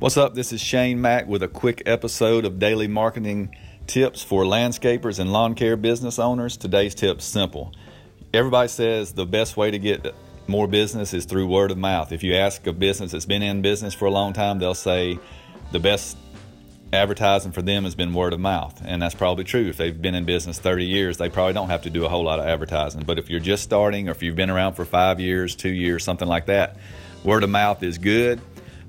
What's up? This is Shane Mack with a quick episode of daily marketing tips for landscapers and lawn care business owners. Today's tip's simple. Everybody says the best way to get more business is through word of mouth. If you ask a business that's been in business for a long time, they'll say the best advertising for them has been word of mouth. And that's probably true. If they've been in business 30 years, they probably don't have to do a whole lot of advertising. But if you're just starting or if you've been around for five years, two years, something like that, word of mouth is good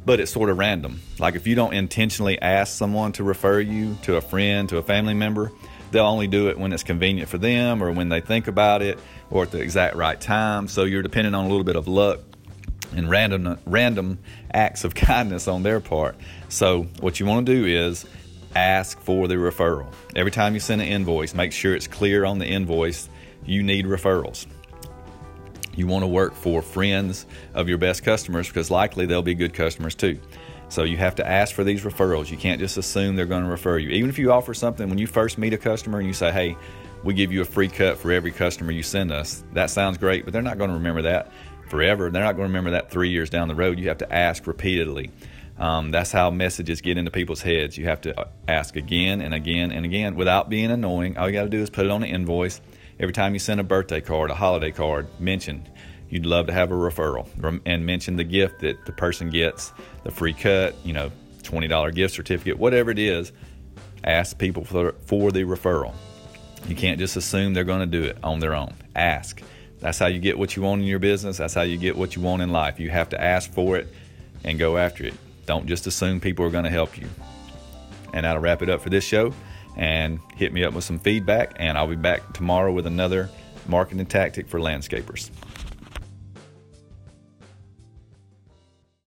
but it's sort of random. Like if you don't intentionally ask someone to refer you to a friend, to a family member, they'll only do it when it's convenient for them or when they think about it or at the exact right time. So you're depending on a little bit of luck and random random acts of kindness on their part. So what you want to do is ask for the referral. Every time you send an invoice, make sure it's clear on the invoice you need referrals. You want to work for friends of your best customers because likely they'll be good customers too. So you have to ask for these referrals. You can't just assume they're going to refer you. Even if you offer something when you first meet a customer and you say, "Hey, we give you a free cut for every customer you send us." That sounds great, but they're not going to remember that forever. They're not going to remember that 3 years down the road. You have to ask repeatedly. Um, that's how messages get into people's heads. You have to uh, ask again and again and again without being annoying. All you got to do is put it on an invoice Every time you send a birthday card, a holiday card, mention you'd love to have a referral and mention the gift that the person gets, the free cut, you know, $20 gift certificate, whatever it is. Ask people for, for the referral. You can't just assume they're going to do it on their own. Ask. That's how you get what you want in your business. That's how you get what you want in life. You have to ask for it and go after it. Don't just assume people are going to help you. And that'll wrap it up for this show and hit me up with some feedback. And I'll be back tomorrow with another marketing tactic for landscapers.